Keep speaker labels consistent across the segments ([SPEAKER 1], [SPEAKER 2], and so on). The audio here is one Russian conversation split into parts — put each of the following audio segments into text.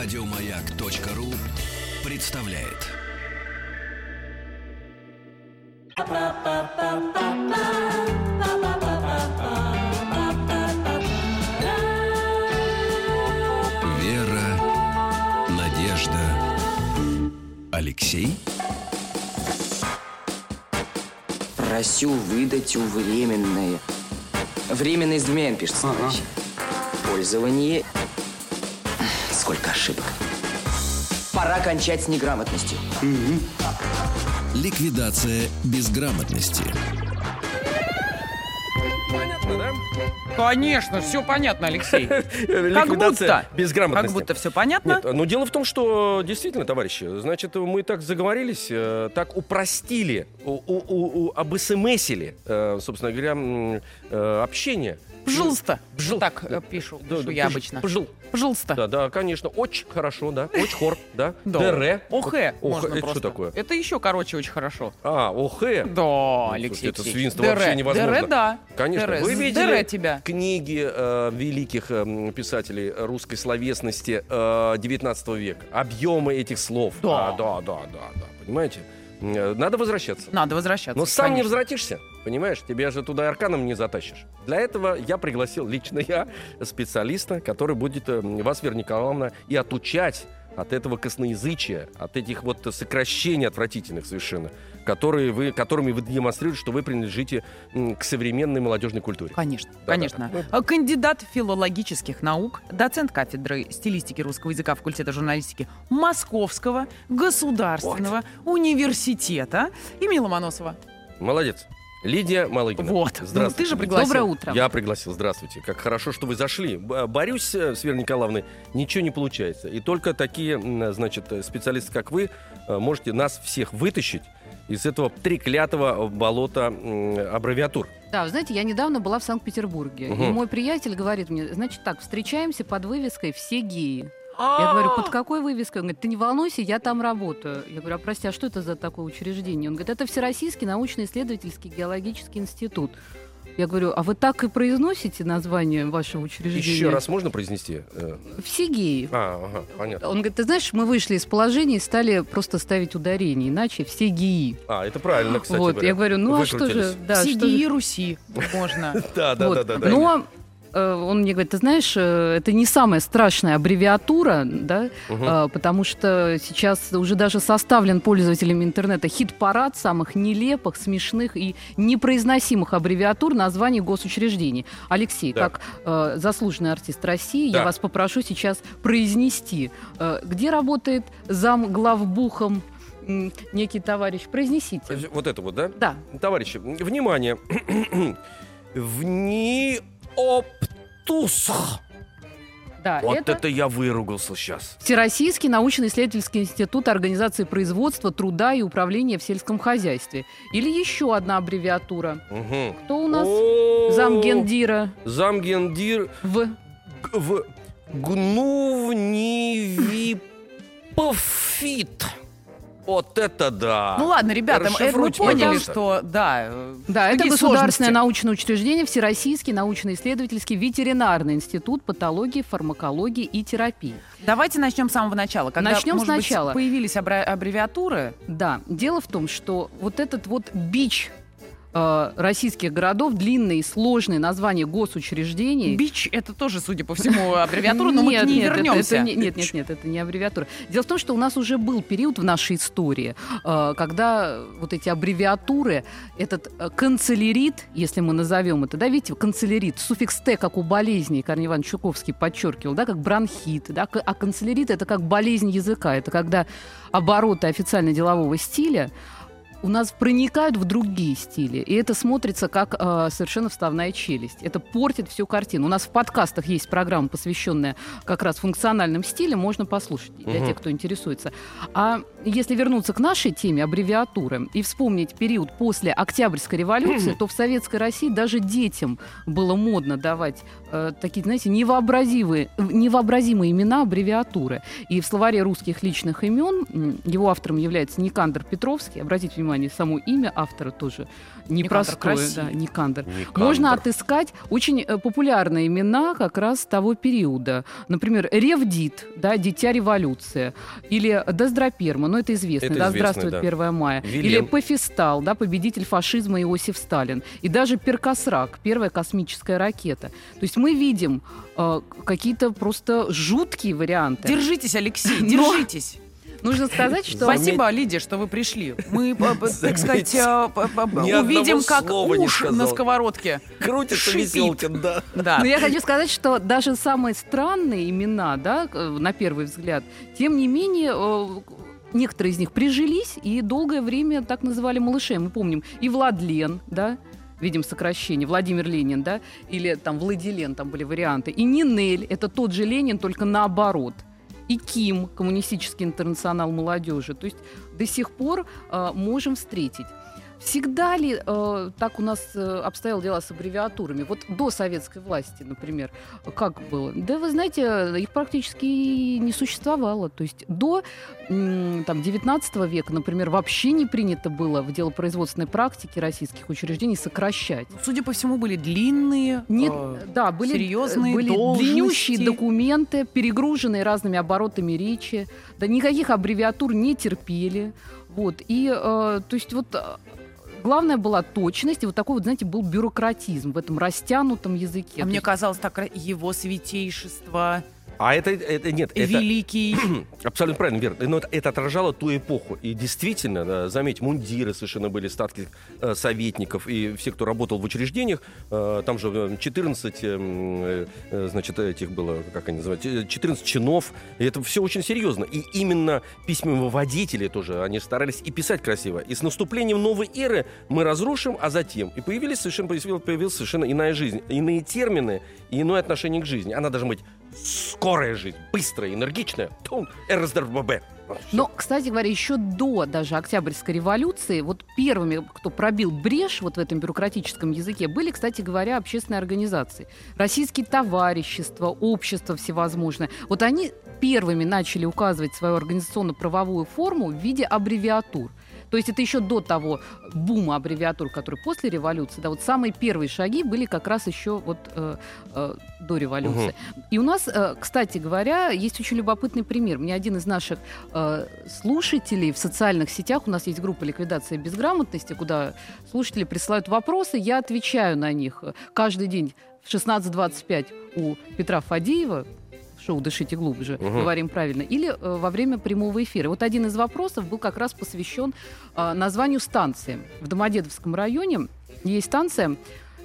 [SPEAKER 1] Радиомаяк.ру представляет. Вера, Надежда, Алексей.
[SPEAKER 2] Просю выдать у временное. Временное с двумя «н» пишется, товарищи. Пользование... Ошибок. Пора кончать с неграмотностью.
[SPEAKER 1] Ликвидация безграмотности.
[SPEAKER 3] Понятно, да?
[SPEAKER 4] Конечно, все понятно, Алексей. Как
[SPEAKER 3] Ликвидация
[SPEAKER 4] будто.
[SPEAKER 3] безграмотности.
[SPEAKER 4] Как будто все понятно.
[SPEAKER 3] Нет, но дело в том, что действительно, товарищи, значит, мы так заговорились, э, так упростили, у, у- у- обсмсили, э, собственно говоря, э, общение.
[SPEAKER 4] Пожалуйста.
[SPEAKER 3] Бжл.
[SPEAKER 4] Так пишу,
[SPEAKER 3] Да,
[SPEAKER 4] пишу
[SPEAKER 3] да,
[SPEAKER 4] я
[SPEAKER 3] пожил-
[SPEAKER 4] обычно.
[SPEAKER 3] пожил.
[SPEAKER 4] Пожалуйста.
[SPEAKER 3] Да, да, конечно, очень хорошо, да, очень хор, да.
[SPEAKER 4] Охе
[SPEAKER 3] Ох,
[SPEAKER 4] можно
[SPEAKER 3] это что такое?
[SPEAKER 4] Это еще, короче, очень хорошо.
[SPEAKER 3] А, охе.
[SPEAKER 4] Да,
[SPEAKER 3] Ну,
[SPEAKER 4] Алексей
[SPEAKER 3] это свинство вообще невозможно.
[SPEAKER 4] Дере, да.
[SPEAKER 3] Конечно. Вы видели книги э, великих э, писателей русской словесности э, 19 века? Объемы этих слов.
[SPEAKER 4] Да.
[SPEAKER 3] А, да, да, да, да. Понимаете? Э, Надо возвращаться.
[SPEAKER 4] Надо возвращаться.
[SPEAKER 3] Но сам не возвратишься, понимаешь? Тебя же туда арканом не затащишь. Для этого я пригласил лично я специалиста, который будет э, вас, Вера Николаевна, и отучать от этого косноязычия, от этих вот сокращений отвратительных совершенно, которые вы, которыми вы демонстрируете, что вы принадлежите к современной молодежной культуре.
[SPEAKER 4] Конечно,
[SPEAKER 3] Да,
[SPEAKER 4] конечно.
[SPEAKER 3] да,
[SPEAKER 4] А Кандидат филологических наук, доцент кафедры стилистики русского языка факультета журналистики Московского государственного университета имени Ломоносова.
[SPEAKER 3] Молодец. Лидия Малыгина.
[SPEAKER 4] Вот. Ну,
[SPEAKER 3] Здравствуйте.
[SPEAKER 4] ты же пригласил.
[SPEAKER 5] Доброе утро.
[SPEAKER 3] Я пригласил. Здравствуйте. Как хорошо, что вы зашли. Борюсь э, с Верой Николаевной, ничего не получается. И только такие, значит, специалисты, как вы, э, можете нас всех вытащить из этого треклятого болота аббревиатур.
[SPEAKER 5] Да, вы знаете, я недавно была в Санкт-Петербурге, и
[SPEAKER 3] Мгм.
[SPEAKER 5] мой приятель говорит мне, значит так, встречаемся под вывеской «Все геи». Я говорю, под какой вывеской? Он говорит, ты не волнуйся, я там работаю. Я говорю, а прости, а что это за такое учреждение? Он говорит, это Всероссийский научно-исследовательский геологический институт. Я говорю, а вы так и произносите название вашего учреждения?
[SPEAKER 3] Еще раз можно произнести? Э,
[SPEAKER 5] Все геи.
[SPEAKER 3] А, ага, понятно.
[SPEAKER 5] Он говорит, ты знаешь, мы вышли из положения и стали просто ставить ударение, иначе все геи.
[SPEAKER 3] А, это правильно, кстати
[SPEAKER 5] вот,
[SPEAKER 3] говоря.
[SPEAKER 5] я говорю, ну а что же? Да, что
[SPEAKER 4] Сиги
[SPEAKER 5] же-
[SPEAKER 4] и Руси можно.
[SPEAKER 3] Да, да, да.
[SPEAKER 5] Но э, он мне говорит, ты знаешь, э, это не самая страшная аббревиатура, да, э, потому что сейчас уже даже составлен пользователями интернета хит-парад самых нелепых, смешных и непроизносимых аббревиатур названий госучреждений. Алексей,
[SPEAKER 3] Да.
[SPEAKER 5] как э, заслуженный артист России,
[SPEAKER 3] Да.
[SPEAKER 5] я вас попрошу сейчас произнести, э, где работает зам главбухом некий товарищ. Произнесите.
[SPEAKER 3] Вот это вот, да?
[SPEAKER 5] Да.
[SPEAKER 3] Товарищи, внимание. Вниоптус.
[SPEAKER 5] Да,
[SPEAKER 3] Вот
[SPEAKER 5] это...
[SPEAKER 3] это... я выругался сейчас.
[SPEAKER 5] Всероссийский научно-исследовательский институт организации производства, труда и управления в сельском хозяйстве. Или еще одна аббревиатура.
[SPEAKER 3] Мгм.
[SPEAKER 5] Кто у нас замгендира
[SPEAKER 3] Замгендир
[SPEAKER 5] в...
[SPEAKER 3] в Гнувнивипофит. Вот это да.
[SPEAKER 4] Ну ладно, ребята, это мы поняли,
[SPEAKER 3] пожалуйста.
[SPEAKER 4] что да.
[SPEAKER 5] Да, это государственное
[SPEAKER 4] сложности?
[SPEAKER 5] научное учреждение, Всероссийский научно-исследовательский ветеринарный институт патологии, фармакологии и терапии.
[SPEAKER 4] Давайте начнем с самого начала. Когда,
[SPEAKER 5] Начнем
[SPEAKER 4] может быть,
[SPEAKER 5] сначала.
[SPEAKER 4] появились абра- аббревиатуры.
[SPEAKER 5] Да, дело в том, что вот этот вот бич э, российских городов, длинные, сложные названия госучреждений...
[SPEAKER 4] Бич это тоже, судя по всему, аббревиатура, но мы к ней
[SPEAKER 5] нет,
[SPEAKER 4] вернемся.
[SPEAKER 5] это нет, нет, нет, это не аббревиатура. Дело в том, что у нас уже был период в нашей истории, э, когда вот эти аббревиатуры, этот э, канцелярит, если мы назовем это, да, видите, канцелярит, суффикс «т», как у болезней, Корней Иванович Чуковский подчеркивал, да, как бронхит, да, а канцелярит – это как болезнь языка, это когда обороты официально-делового стиля у нас проникают в другие стили, и это смотрится как э, совершенно вставная челюсть. Это портит всю картину. У нас в подкастах есть программа, посвященная как раз функциональным стилям, можно послушать для
[SPEAKER 3] Мгм.
[SPEAKER 5] тех, кто интересуется. А если вернуться к нашей теме аббревиатуры и вспомнить период после Октябрьской революции, то в Советской России даже детям было модно давать э, такие, знаете, невообразимые, невообразимые имена аббревиатуры. И в словаре русских личных имен его автором является Никандр Петровский. Обратите внимание, внимание, само имя автора тоже
[SPEAKER 4] Никандр
[SPEAKER 5] непростое.
[SPEAKER 4] красивый.
[SPEAKER 5] Да, Никандр.
[SPEAKER 3] Никандр.
[SPEAKER 5] Можно отыскать очень э, популярные имена как раз того периода. Например, Ревдит, да, Дитя революции. Или Доздроперма, ну это известно,
[SPEAKER 3] Это
[SPEAKER 5] да, здравствует
[SPEAKER 3] да.
[SPEAKER 5] 1 мая. Или
[SPEAKER 3] Вилен.
[SPEAKER 5] Пефистал, да, победитель фашизма Иосиф Сталин. И даже Перкосрак, первая космическая ракета. То есть мы видим э, какие-то просто жуткие варианты.
[SPEAKER 4] Держитесь, Алексей,
[SPEAKER 5] Но-
[SPEAKER 4] держитесь.
[SPEAKER 5] Нужно сказать, что...
[SPEAKER 4] Спасибо, Лидия, что вы пришли. Мы, так сказать, э, увидим, как уж на сковородке.
[SPEAKER 3] Крутится. Веселкин, да.
[SPEAKER 4] Да.
[SPEAKER 5] Но я хочу сказать, что даже самые странные имена, да, э, на первый взгляд, тем не менее, э, некоторые из них прижились и долгое время так называли малышей. Мы помним и Владлен, да, видим сокращение, Владимир Ленин, да, или там Владилен, там были варианты. И Нинель, это тот же Ленин, только наоборот. И Ким, коммунистический интернационал молодежи. То есть до сих пор э, можем встретить. Всегда ли э, так у нас э, обстояло дело с аббревиатурами? Вот до советской власти, например, как было? Да, вы знаете, их практически не существовало. То есть до м, там, 19 века, например, вообще не принято было в делопроизводственной практике российских учреждений сокращать.
[SPEAKER 4] Судя по всему, были длинные.
[SPEAKER 5] Нет,
[SPEAKER 4] э,
[SPEAKER 5] да, были,
[SPEAKER 4] серьезные
[SPEAKER 5] были длиннющие документы, перегруженные разными оборотами речи. Да никаких аббревиатур не терпели. Вот. И, э, то есть, вот э, главное была точность, и вот такой вот, знаете, был бюрократизм в этом растянутом языке.
[SPEAKER 4] А
[SPEAKER 5] То
[SPEAKER 4] мне
[SPEAKER 5] есть
[SPEAKER 4] казалось, так его святейшество,
[SPEAKER 3] А это, это нет, это
[SPEAKER 4] великий.
[SPEAKER 3] абсолютно правильно, Вера. Но это, это отражало ту эпоху. И действительно, да, заметь, мундиры совершенно были статских э, советников и все, кто работал в учреждениях. э, там же э, 14, э, э, значит, этих было, как они называют, э, 14 чинов. И это все очень серьезно. И именно письмоводители тоже, они старались и писать красиво. И с наступлением новой эры мы разрушим, а затем. И появились совершенно, появилась совершенно иная жизнь, иные термины и иное отношение к жизни. Она должна быть скорая жизнь, быстрая, энергичная. Тун, РСДРББ.
[SPEAKER 5] Но, кстати говоря, еще до даже Октябрьской революции, вот первыми, кто пробил брешь вот в этом бюрократическом языке, были, кстати говоря, общественные организации. Российские товарищества, общества всевозможные. Вот они первыми начали указывать свою организационно-правовую форму в виде аббревиатур. То есть это еще до того бума аббревиатур, который после революции, да, вот самые первые шаги были как раз еще вот э, э, до революции. И у нас, э, кстати говоря, есть очень любопытный пример. Мне один из наших э, слушателей в социальных сетях, у нас есть группа ликвидации безграмотности, куда слушатели присылают вопросы, я отвечаю на них каждый день в 16.25 у Петра Фадеева, шоу «Дышите глубже»,
[SPEAKER 3] Мгм.
[SPEAKER 5] говорим правильно, или э, во время прямого эфира. Вот один из вопросов был как раз посвящен э, названию станции. В Домодедовском районе есть станция,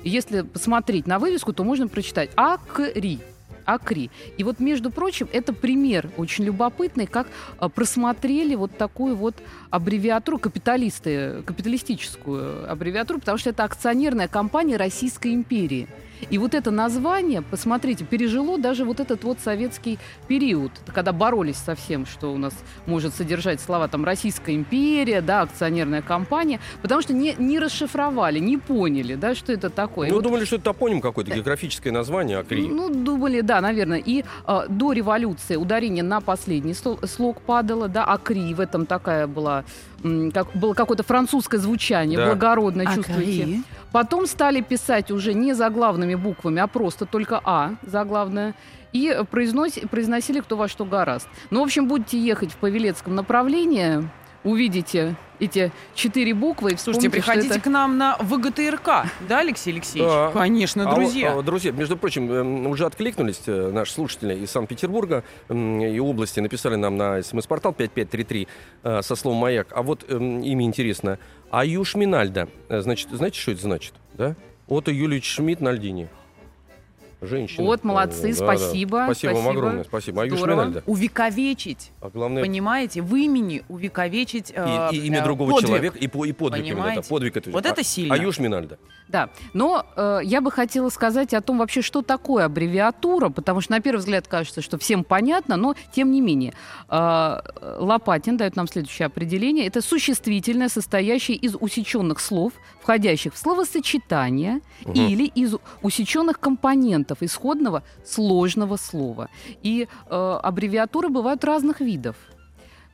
[SPEAKER 5] если посмотреть на вывеску, то можно прочитать «Акри». Акри. И вот, между прочим, это пример очень любопытный, как э, просмотрели вот такую вот аббревиатуру, капиталисты, капиталистическую аббревиатуру, потому что это акционерная компания Российской империи. И вот это название, посмотрите, пережило даже вот этот вот советский период, когда боролись со всем, что у нас может содержать слова там Российская империя, да, акционерная компания, потому что не, не расшифровали, не поняли, да, что это такое.
[SPEAKER 3] Ну,
[SPEAKER 5] вот
[SPEAKER 3] думали, что это топоним какое-то, географическое название, Акри.
[SPEAKER 5] ну, думали, да, наверное. И э, до революции ударение на последний сло- слог падало, да, акри. В этом такая была, как, было какое-то французское звучание,
[SPEAKER 3] Да.
[SPEAKER 5] благородное,
[SPEAKER 4] Акри.
[SPEAKER 5] чувствуете. Потом стали писать уже не заглавными буквами, а просто только А заглавное. И э, произнос- произносили кто во что гораст. Ну, в общем, будете ехать в Павелецком направлении, увидите эти четыре буквы и
[SPEAKER 4] Слушайте, приходите
[SPEAKER 5] это-
[SPEAKER 4] к нам на ВГТРК, да, Алексей Алексеевич?
[SPEAKER 3] Да.
[SPEAKER 4] Конечно,
[SPEAKER 3] А
[SPEAKER 4] друзья.
[SPEAKER 3] вот, а, друзья, между прочим, эм, уже откликнулись э, наши слушатели из Санкт-Петербурга и области, написали нам на смс-портал 5533 э, со словом «Маяк». А вот эм, имя интересно. Аюш Минальда. Э, Значит, знаете, что это значит? Да? Отто Юлич Шмидт на льдине. Женщина.
[SPEAKER 5] Вот, молодцы,
[SPEAKER 3] да, да.
[SPEAKER 5] спасибо,
[SPEAKER 3] Спасибо вам
[SPEAKER 5] спасибо.
[SPEAKER 3] огромное, спасибо. Аюш
[SPEAKER 5] Здорово.
[SPEAKER 3] Минальда.
[SPEAKER 4] Увековечить,
[SPEAKER 3] А главное,
[SPEAKER 4] понимаете, в имени увековечить э,
[SPEAKER 3] и, и имя
[SPEAKER 4] э,
[SPEAKER 3] другого
[SPEAKER 4] подвиг.
[SPEAKER 3] человека, и, по- и подвиг именно,
[SPEAKER 4] Понимаете?
[SPEAKER 3] да, подвиг это.
[SPEAKER 4] Вот
[SPEAKER 3] А-
[SPEAKER 4] это сильно.
[SPEAKER 3] Аюш Минальда.
[SPEAKER 5] Да, но э, я бы хотела сказать о том вообще, что такое аббревиатура, потому что на первый взгляд кажется, что всем понятно, но тем не менее. Э, Лопатин дает нам следующее определение. Это существительное, состоящее из усеченных слов, входящих в словосочетание
[SPEAKER 3] Мгм.
[SPEAKER 5] или из усеченных компонентов исходного сложного слова. И э, аббревиатуры бывают разных видов.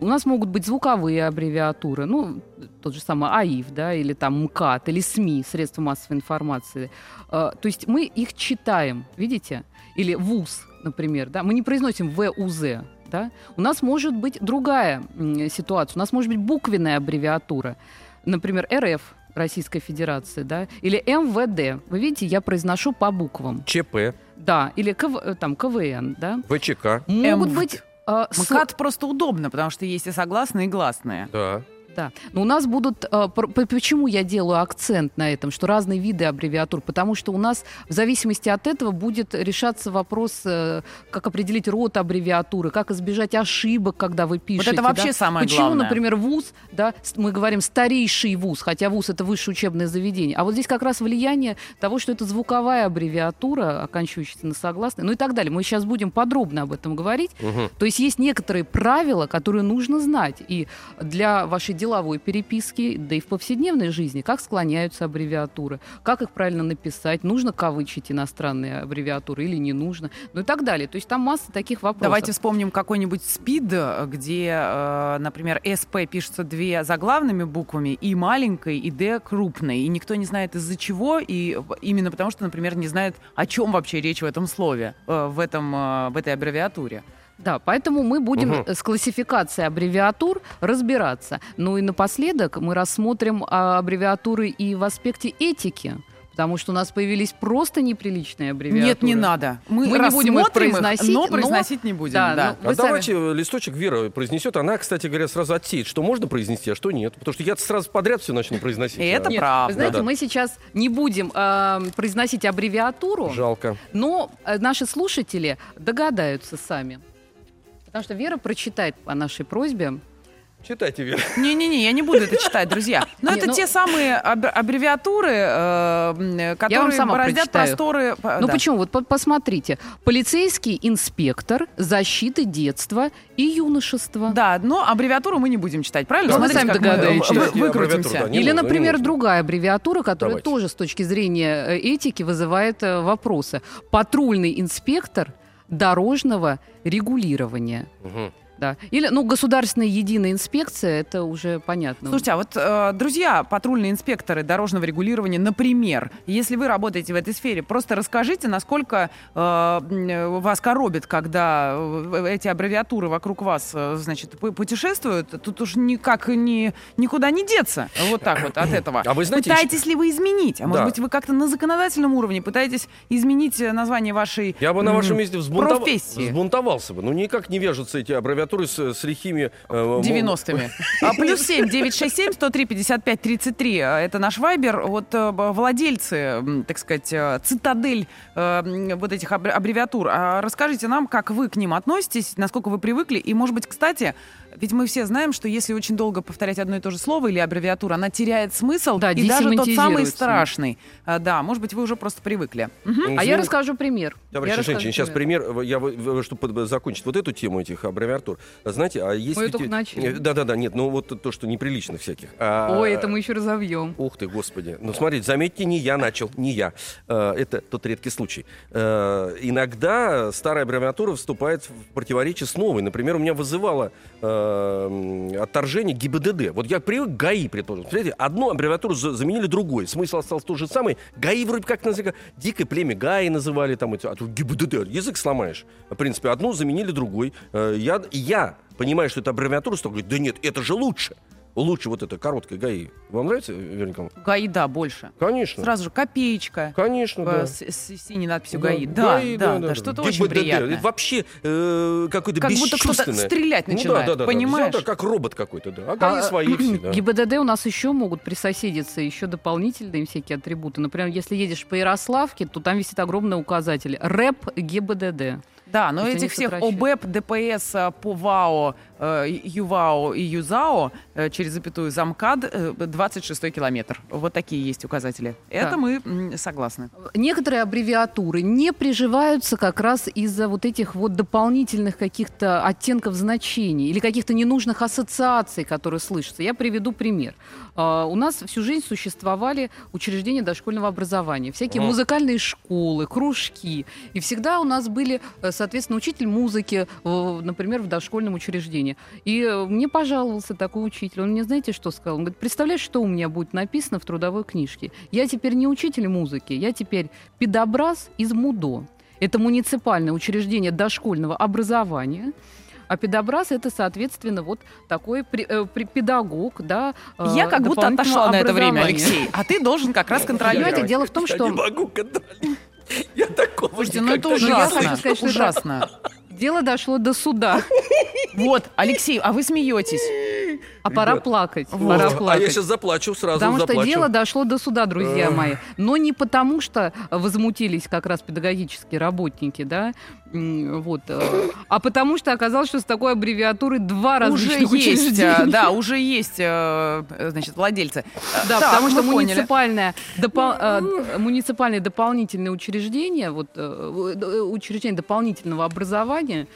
[SPEAKER 5] У нас могут быть звуковые аббревиатуры, ну, тот же самый АИФ, да, или там МКАД, или СМИ, средства массовой информации. Э, то есть мы их читаем, видите? Или ВУЗ, например, да, мы не произносим ВУЗ, да? У нас может быть другая ситуация, у нас может быть буквенная аббревиатура, например, РФ, Российской Федерации, да, или МВД. Вы видите, я произношу по буквам.
[SPEAKER 3] ЧП,
[SPEAKER 5] Да, или КВ, э, там КВН, да.
[SPEAKER 3] ВЧК.
[SPEAKER 5] Могут
[SPEAKER 4] МВД.
[SPEAKER 5] быть э, с-
[SPEAKER 4] МКАД просто удобно, потому что есть и согласные, и гласные.
[SPEAKER 3] Да.
[SPEAKER 5] Да. Но у нас будут... э, Почему я делаю акцент на этом, что разные виды аббревиатур? Потому что у нас в зависимости от этого будет решаться вопрос, э, как определить род аббревиатуры, как избежать ошибок, когда вы пишете.
[SPEAKER 4] это вообще
[SPEAKER 5] да.
[SPEAKER 4] самое
[SPEAKER 5] Почему,
[SPEAKER 4] главное.
[SPEAKER 5] например, ВУЗ, да, мы говорим старейший ВУЗ, хотя ВУЗ это высшее учебное заведение. А вот здесь как раз влияние того, что это звуковая аббревиатура, оканчивающаяся на согласной, ну и так далее. Мы сейчас будем подробно об этом говорить.
[SPEAKER 3] Мгм.
[SPEAKER 5] То есть есть некоторые правила, которые нужно знать и для вашей деловой переписки, да и в повседневной жизни, как склоняются аббревиатуры, как их правильно написать, нужно кавычить иностранные аббревиатуры или не нужно, ну и так далее. То есть там масса таких вопросов.
[SPEAKER 4] Давайте вспомним какой-нибудь СПИД, где, э, например, СП пишется две заглавными буквами, И маленькой, и Д крупной. И никто не знает из-за чего, и именно потому что, например, не знает, о чем вообще речь в этом слове, э, в, этом, э, в этой аббревиатуре.
[SPEAKER 5] Да, поэтому мы будем э, с классификацией аббревиатур разбираться. Ну и напоследок мы рассмотрим а, аббревиатуры и в аспекте этики. Потому что у нас появились просто неприличные аббревиатуры.
[SPEAKER 4] Нет, не надо. Мы,
[SPEAKER 5] Мы не будем их произносить,
[SPEAKER 4] но
[SPEAKER 5] но-
[SPEAKER 4] произносить не будем.
[SPEAKER 5] Да,
[SPEAKER 4] да.
[SPEAKER 5] ну,
[SPEAKER 3] А
[SPEAKER 5] сами-
[SPEAKER 3] давайте листочек Вера произнесет. Она, кстати говоря, сразу отсеет, что можно произнести, а что нет. Потому что я сразу подряд все начну произносить.
[SPEAKER 4] И это
[SPEAKER 3] А,
[SPEAKER 5] Нет,
[SPEAKER 4] правда.
[SPEAKER 5] Вы знаете, мы сейчас не будем э, произносить аббревиатуру,
[SPEAKER 3] Жалко.
[SPEAKER 5] но э, наши слушатели догадаются сами. Потому что Вера прочитает по нашей просьбе.
[SPEAKER 3] Читайте, Вера.
[SPEAKER 4] Не-не-не, я не буду это читать, друзья. Но
[SPEAKER 5] Не,
[SPEAKER 4] это
[SPEAKER 5] ну-
[SPEAKER 4] те самые аб- аббревиатуры, э, которые
[SPEAKER 5] сама
[SPEAKER 4] бороздят
[SPEAKER 5] прочитаю.
[SPEAKER 4] просторы.
[SPEAKER 5] Ну
[SPEAKER 4] да.
[SPEAKER 5] почему? Вот по- посмотрите. Полицейский инспектор защиты детства и юношества.
[SPEAKER 4] Да, но аббревиатуру мы не будем читать, правильно?
[SPEAKER 5] Да,
[SPEAKER 4] Смотрите,
[SPEAKER 5] сами
[SPEAKER 4] как мы, э, вы- выкрутимся.
[SPEAKER 3] да,
[SPEAKER 5] Или,
[SPEAKER 3] нужно,
[SPEAKER 5] например,
[SPEAKER 3] нужно.
[SPEAKER 5] другая аббревиатура, которая
[SPEAKER 3] Давайте.
[SPEAKER 5] тоже с точки зрения э, этики вызывает э, вопросы. Патрульный инспектор дорожного регулирования.
[SPEAKER 3] Мгм.
[SPEAKER 5] Да. Или, ну, государственная единая инспекция, это уже понятно.
[SPEAKER 4] Слушайте, а вот, э, друзья, патрульные инспекторы дорожного регулирования, например, если вы работаете в этой сфере, просто расскажите, насколько э, вас коробит, когда э, эти аббревиатуры вокруг вас, э, значит, пу- путешествуют. Тут уж никак ни, никуда не деться. Вот так вот от этого.
[SPEAKER 3] А вы знаете,
[SPEAKER 4] Пытаетесь ли вы изменить? А может
[SPEAKER 3] Да.
[SPEAKER 4] быть, вы как-то на законодательном уровне пытаетесь изменить э, название вашей
[SPEAKER 3] Я бы на вашем месте взбунтов-
[SPEAKER 4] профессии?
[SPEAKER 3] взбунтовался бы. Ну, никак не вяжутся эти аббревиатуры с, с лихими... э, мол-
[SPEAKER 4] 90-ми. А, плюс 7, 967, 103, 55, 33. А, Это наш вайбер. Вот э, владельцы, так сказать, э, цитадель э, вот этих аббре- аббревиатур. А Расскажите нам, как вы к ним относитесь, насколько вы привыкли. И, может быть, кстати, ведь мы все знаем, что если очень долго повторять одно и то же слово или аббревиатуру, она теряет смысл.
[SPEAKER 5] Да,
[SPEAKER 4] и даже тот самый страшный. А, Да, может быть, вы уже просто привыкли. Мгм.
[SPEAKER 5] А я расскажу пример.
[SPEAKER 3] Товарищи
[SPEAKER 5] Я расскажу
[SPEAKER 3] женщины, сейчас пример, э, я, чтобы закончить вот эту тему этих аббревиатур. Знаете, а есть...
[SPEAKER 5] Мы
[SPEAKER 3] ведь-
[SPEAKER 5] только начали.
[SPEAKER 3] э, Да-да-да, нет, ну вот то, что неприличных всяких. А,
[SPEAKER 5] Ой, это мы еще разовьем.
[SPEAKER 3] Ух ты, господи. Ну, смотрите, заметьте, не я начал, не я. Э, Это тот редкий случай. Э, Иногда старая аббревиатура вступает в противоречие с новой. Например, у меня вызывало э, отторжение ГИБДД. Вот я привык к ГАИ, предположим. Смотрите, одну аббревиатуру за- заменили другой. Смысл остался тот же самый. ГАИ вроде как называли, дикое племя ГАИ называли, там, а тут ГИБДД, язык сломаешь. В принципе, одну заменили другой. Э, Я, я понимаю, что это аббревиатура, что говорит, да нет, это же лучше. Лучше вот это короткое ГАИ. Вам нравится, Вероника? Николаевна?
[SPEAKER 4] ГАИ-да, больше.
[SPEAKER 3] Конечно.
[SPEAKER 4] Сразу же копеечка.
[SPEAKER 3] Конечно,
[SPEAKER 4] э,
[SPEAKER 3] да.
[SPEAKER 4] с, с синей надписью
[SPEAKER 3] Да,
[SPEAKER 4] ГАИ. Да,
[SPEAKER 3] ГАИ,
[SPEAKER 4] да, да, что-то очень приятное.
[SPEAKER 3] Это вообще э, какое-то
[SPEAKER 4] Как будто кто-то стрелять
[SPEAKER 3] Ну да,
[SPEAKER 4] начинает,
[SPEAKER 3] да, да, да.
[SPEAKER 4] понимаешь?
[SPEAKER 3] Взял, да, как робот какой-то, да. А ГАИ
[SPEAKER 5] А,
[SPEAKER 3] свои все, да.
[SPEAKER 5] ГИБДД у нас еще могут присоседиться еще дополнительные всякие атрибуты. Например, если едешь по Ярославке, то там висит огромный указатель РЭП ГИБДД.
[SPEAKER 4] Да, но этих всех
[SPEAKER 5] сокращают.
[SPEAKER 4] ОБЭП, ДПС, э, ПОВАО, э, ЮВАО и ЮЗАО э, через запятую замкад э, 26 километр. Вот такие есть указатели. Это мы м, согласны.
[SPEAKER 5] Некоторые аббревиатуры не приживаются как раз из-за вот этих вот дополнительных каких-то оттенков значений или каких-то ненужных ассоциаций, которые слышатся. Я приведу пример. А, У нас всю жизнь существовали учреждения дошкольного образования, всякие
[SPEAKER 3] Мгм.
[SPEAKER 5] музыкальные школы, кружки. И всегда у нас были, э, соответственно, учитель музыки, э, например, в дошкольном учреждении, времени. И э, мне пожаловался такой учитель. Он мне, знаете, что сказал? Он говорит, представляешь, что у меня будет написано в трудовой книжке? Я теперь не учитель музыки, я теперь педобраз из МУДО. Это муниципальное учреждение дошкольного образования. А педобраз это, соответственно, вот такой при- э, при- педагог, да. э,
[SPEAKER 4] Я как будто отошла на это время. Алексей. А ты должен как раз контролировать.
[SPEAKER 5] Понимаете, дело в том,
[SPEAKER 3] Я
[SPEAKER 5] что
[SPEAKER 3] не могу контролировать. Я такого
[SPEAKER 4] Слушайте, ну это
[SPEAKER 5] я
[SPEAKER 4] ужасно.
[SPEAKER 5] хочу сказать, что это-
[SPEAKER 4] ужасно.
[SPEAKER 5] Дело дошло до суда,
[SPEAKER 4] Вот, Алексей, а вы смеетесь.
[SPEAKER 5] а пора
[SPEAKER 3] Ребят,
[SPEAKER 5] плакать,
[SPEAKER 3] Вот.
[SPEAKER 5] пора
[SPEAKER 3] А я
[SPEAKER 5] плакать.
[SPEAKER 3] сейчас заплачу, сразу
[SPEAKER 5] Потому
[SPEAKER 3] заплачу.
[SPEAKER 5] что дело дошло до суда, друзья мои. Но не потому, что возмутились как раз педагогические работники, да, вот, э, а потому что оказалось, что с такой аббревиатурой два
[SPEAKER 4] Уже
[SPEAKER 5] различных
[SPEAKER 4] есть,
[SPEAKER 5] учреждения.
[SPEAKER 4] э, да, уже есть, э, значит, владельцы.
[SPEAKER 5] Да,
[SPEAKER 4] Так,
[SPEAKER 5] потому что муниципальное, допол- э, муниципальное дополнительное учреждение, вот, учреждение дополнительного образования,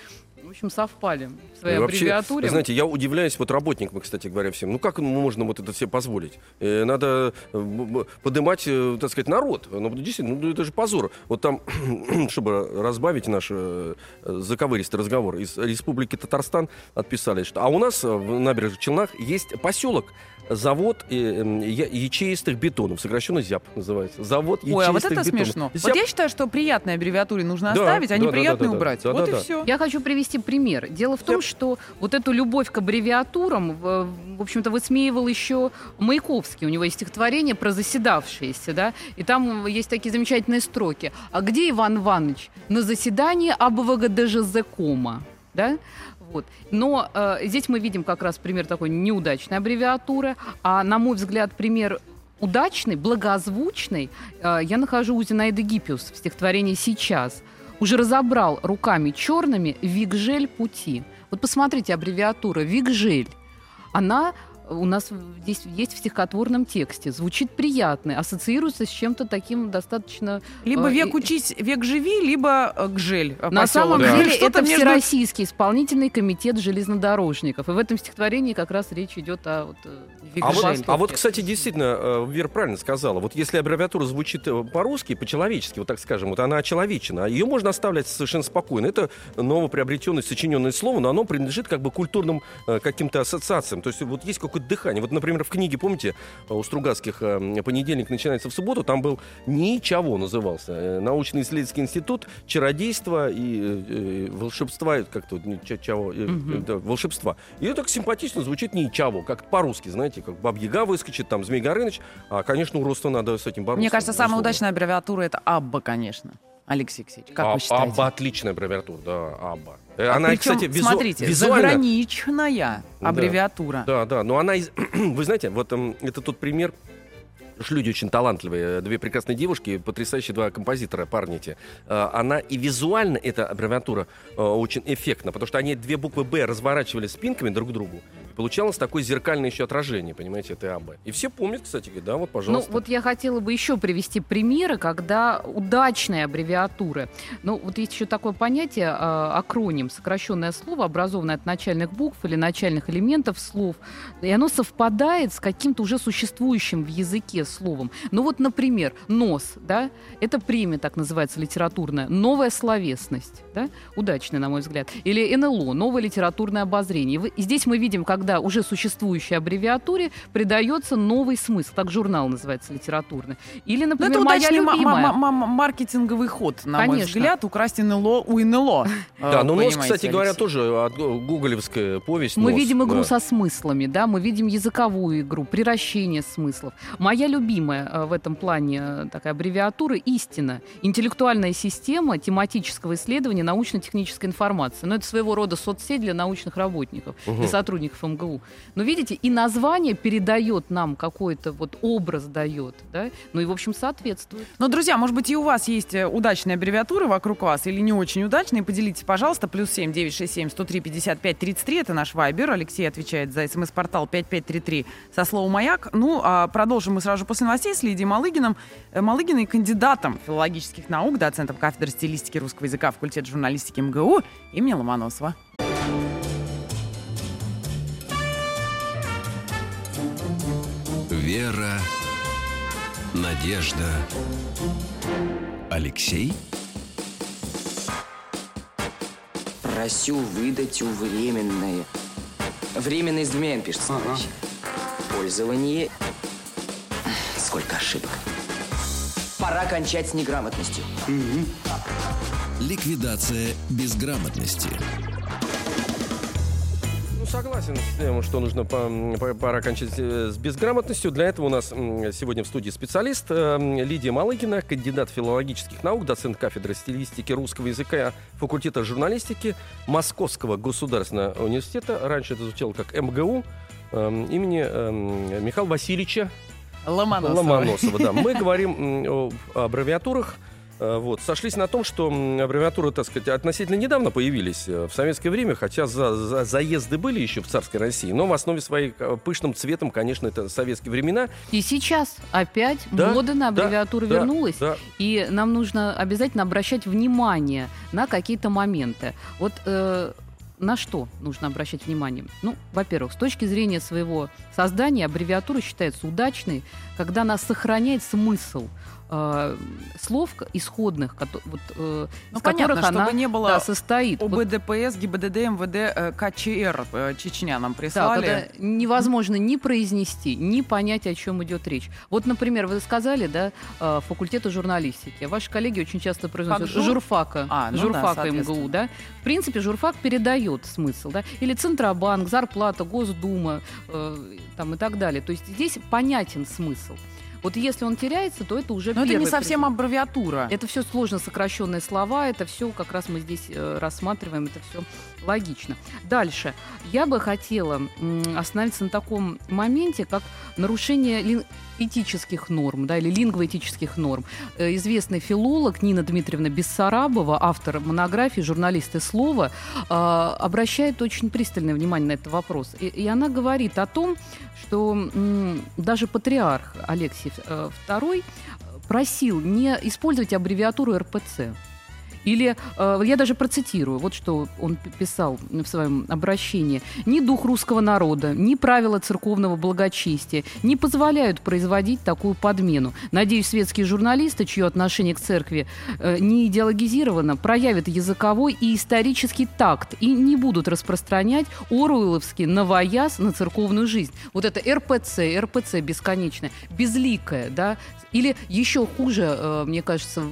[SPEAKER 5] общем, совпали в своей
[SPEAKER 3] И вообще,
[SPEAKER 5] аббревиатуре.
[SPEAKER 3] знаете, я удивляюсь вот работникам, кстати говоря, всем. Ну как можно вот это себе позволить? Э, Надо э, подымать, э, так сказать, народ. Ну действительно, ну это же позор. Вот там, чтобы разбавить наш заковыристый разговор, из Республики Татарстан отписали, что а у нас в набережных Челнах есть поселок, завод э, м, я- ячеистых бетонов, сокращенно ЗЯП называется. Завод ячеистых
[SPEAKER 4] Ой, а вот это
[SPEAKER 3] бетонов.
[SPEAKER 4] смешно.
[SPEAKER 3] ЗЯП.
[SPEAKER 4] Вот я считаю, что приятные аббревиатуры нужно
[SPEAKER 3] Да,
[SPEAKER 4] оставить, а
[SPEAKER 3] да,
[SPEAKER 4] неприятные
[SPEAKER 3] да, да,
[SPEAKER 4] убрать.
[SPEAKER 3] да,
[SPEAKER 4] вот
[SPEAKER 3] да,
[SPEAKER 4] и
[SPEAKER 3] да.
[SPEAKER 4] все.
[SPEAKER 5] Я хочу привести пример. Дело в том, что вот эту любовь к аббревиатурам, в, в общем-то, высмеивал еще Маяковский. У него есть стихотворение про заседавшиеся, да, и там есть такие замечательные строки. А где Иван Иванович? На заседании АБВГДЖЗ-кома, да? Вот. Но э, здесь мы видим как раз пример такой неудачной аббревиатуры, а, на мой взгляд, пример удачный, благозвучный, э, я нахожу у Зинаиды Гиппиус в стихотворении «Сейчас». Уже разобрал руками черными «Вигжель пути». Вот посмотрите, аббревиатура «Вигжель». Она у нас здесь есть в стихотворном тексте. Звучит приятно, ассоциируется с чем-то таким достаточно...
[SPEAKER 4] Либо
[SPEAKER 5] э,
[SPEAKER 4] век учись, век живи, либо э, гжель. э,
[SPEAKER 5] На
[SPEAKER 4] поселок.
[SPEAKER 5] самом
[SPEAKER 3] Да.
[SPEAKER 5] деле это
[SPEAKER 4] между-
[SPEAKER 5] Всероссийский исполнительный комитет железнодорожников. И в этом стихотворении как раз речь идет о вот,
[SPEAKER 3] А вот, а вот, кстати, действительно, Вера правильно сказала. Вот если аббревиатура звучит по-русски, по-человечески, вот так скажем, вот она очеловечена, ее можно оставлять совершенно спокойно. Это новоприобретенное, сочиненное слово, но оно принадлежит как бы культурным каким-то ассоциациям. То есть вот есть какое-то дыхание. Вот, например, в книге, помните, э, у Стругацких э, «Понедельник начинается в субботу», там был «Ничего» назывался. э, Научно-исследовательский институт, чародейство и э, волшебства, как-то, э, да, волшебства. И это так симпатично звучит «Ничего», как по-русски, знаете, как Бабьяга выскочит, там Змей Горыныч. А, конечно, уродство надо с этим бороться.
[SPEAKER 4] Мне кажется, самая
[SPEAKER 3] безусловно.
[SPEAKER 4] удачная аббревиатура это Абба, конечно. Алексей Алексеевич, как
[SPEAKER 3] А-
[SPEAKER 4] вы считаете?
[SPEAKER 3] Абба отличная аббревиатура, да, Абба. Э, Она,
[SPEAKER 4] причем,
[SPEAKER 3] кстати, визу-
[SPEAKER 4] смотрите,
[SPEAKER 3] визуально...
[SPEAKER 4] заграничная
[SPEAKER 3] Да.
[SPEAKER 4] аббревиатура.
[SPEAKER 3] Да, да, но она, из- вы знаете, вот эм, это тот пример, что люди очень талантливые, две прекрасные девушки, потрясающие два композитора, парни эти. Э, Она и визуально, эта аббревиатура, э, очень эффектна, потому что они две буквы «Б» разворачивали спинками друг к другу. И получалось такое зеркальное еще отражение, понимаете, этой «АБ». И все помнят, кстати, да, вот,
[SPEAKER 5] Ну,
[SPEAKER 3] пожалуйста.
[SPEAKER 5] вот я хотела бы еще привести примеры, когда удачные аббревиатуры. Ну, вот есть еще такое понятие, э, акроним, сокращенное слово, образованное от начальных букв или начальных элементов слов, и оно совпадает с каким-то уже существующим в языке словом. Ну вот, например, нос, да, это премия, так называется, литературная, новая словесность, да, удачная, на мой взгляд. Или НЛО, новое литературное обозрение. И здесь мы видим, когда уже существующей аббревиатуре придается новый смысл. Так журнал называется литературный. Или,
[SPEAKER 4] Ну,
[SPEAKER 5] например,
[SPEAKER 4] это
[SPEAKER 5] моя любимая.
[SPEAKER 4] ма- ма- маркетинговый ход, на мой
[SPEAKER 5] Конечно.
[SPEAKER 4] взгляд, украсть НЛО у НЛО.
[SPEAKER 3] Да,
[SPEAKER 4] Э,
[SPEAKER 3] но нос,
[SPEAKER 4] понимаете,
[SPEAKER 3] кстати говоря, тоже гуглевская повесть.
[SPEAKER 5] Мы
[SPEAKER 3] «Нос»,
[SPEAKER 5] видим игру
[SPEAKER 3] да.
[SPEAKER 5] со смыслами, да, мы видим языковую игру, приращение смыслов. Моя любимая э, в этом плане э, такая аббревиатура «Истина». Интеллектуальная система тематического исследования научно-технической информации. Но это своего рода соцсеть для научных работников, для сотрудников МГУ. Но видите, и название передает нам какой-то вот образ дает, да, ну и, в общем, соответствует.
[SPEAKER 4] Ну, друзья, может быть, и у вас есть э, удачные аббревиатуры вокруг вас или не очень удачные. Поделитесь, пожалуйста. Плюс семь девять шесть семь сто три пятьдесят пять тридцать три. Это наш вайбер. Алексей отвечает за смс-портал 5533 со словом «Маяк». Ну, а продолжим мы сразу после новостей с Лидией Малыгиным. Э, Малыгиной кандидатом филологических наук, доцентом кафедры стилистики русского языка факультета журналистики МГУ имени Ломоносова.
[SPEAKER 1] Вера, Надежда, Алексей.
[SPEAKER 2] Просю выдать у временное Временный с двумя «н» пишется, товарищи. Пользование... Сколько ошибок. Пора кончать с неграмотностью.
[SPEAKER 1] Ликвидация безграмотности.
[SPEAKER 3] Согласен с тем, что нужно по- по- пора кончать э, с безграмотностью. Для этого у нас сегодня в студии специалист э, Лидия Малыгина, кандидат филологических наук, доцент кафедры стилистики русского языка факультета журналистики Московского государственного университета. Раньше это звучало как МГУ э, имени э, Михаила Васильевича
[SPEAKER 4] Ломоносова.
[SPEAKER 3] Ломоносова, да. Мы говорим о аббревиатурах. Э, Вот. Сошлись на том, что аббревиатуры, так сказать, относительно недавно появились э, в советское время, хотя за- за- заезды были еще в царской России, но в основе своей э, пышным цветом, конечно, это советские времена.
[SPEAKER 5] И сейчас опять
[SPEAKER 3] Да,
[SPEAKER 5] мода на
[SPEAKER 3] да,
[SPEAKER 5] аббревиатуру
[SPEAKER 3] да,
[SPEAKER 5] вернулась.
[SPEAKER 3] да.
[SPEAKER 5] И нам нужно обязательно обращать внимание на какие-то моменты. Вот э, на что нужно обращать внимание? Ну, во-первых, с точки зрения своего создания аббревиатура считается удачной, когда она сохраняет смысл э, слов исходных, кото- вот, э,
[SPEAKER 4] Ну,
[SPEAKER 5] из
[SPEAKER 4] понятно,
[SPEAKER 5] которых она
[SPEAKER 4] чтобы не было
[SPEAKER 5] да, состоит.
[SPEAKER 4] ОБДПС, ГИБДД, МВД, э, КЧР э, Чечня нам прислали.
[SPEAKER 5] это невозможно ни произнести, ни понять, о чем идет речь. Вот, например, вы сказали, да, э, факультета журналистики. Ваши коллеги очень часто произносят
[SPEAKER 4] Факжур?
[SPEAKER 5] журфака,
[SPEAKER 4] А, ну да,
[SPEAKER 5] журфака
[SPEAKER 4] соответственно.
[SPEAKER 5] МГУ, да. В принципе, журфак передает смысл, да. Или Центробанк, зарплата, Госдума, э, там и так далее. То есть здесь понятен смысл. Вот если он теряется, то это уже
[SPEAKER 4] Но это не совсем
[SPEAKER 5] признак.
[SPEAKER 4] аббревиатура.
[SPEAKER 5] Это все сложно сокращенные слова, это все как раз мы здесь э, рассматриваем, это все логично. Дальше. Я бы хотела м, остановиться на таком моменте, как нарушение лин- этических норм, да, или лингвоэтических норм. Э, Известный филолог Нина Дмитриевна Бессарабова, автор монографии «Журналисты слова», э, обращает очень пристальное внимание на этот вопрос. И, и она говорит о том, что м, даже патриарх Алексий э, II просил не использовать аббревиатуру РПЦ. Или, э, я даже процитирую, вот что он писал в своем обращении. «Ни дух русского народа, ни правила церковного благочестия не позволяют производить такую подмену. Надеюсь, светские журналисты, чье отношение к церкви э, не идеологизировано, проявят языковой и исторический такт и не будут распространять оруэлловский новояз на церковную жизнь». Вот это РПЦ, РПЦ бесконечное, безликое, да, или еще хуже, э, мне кажется,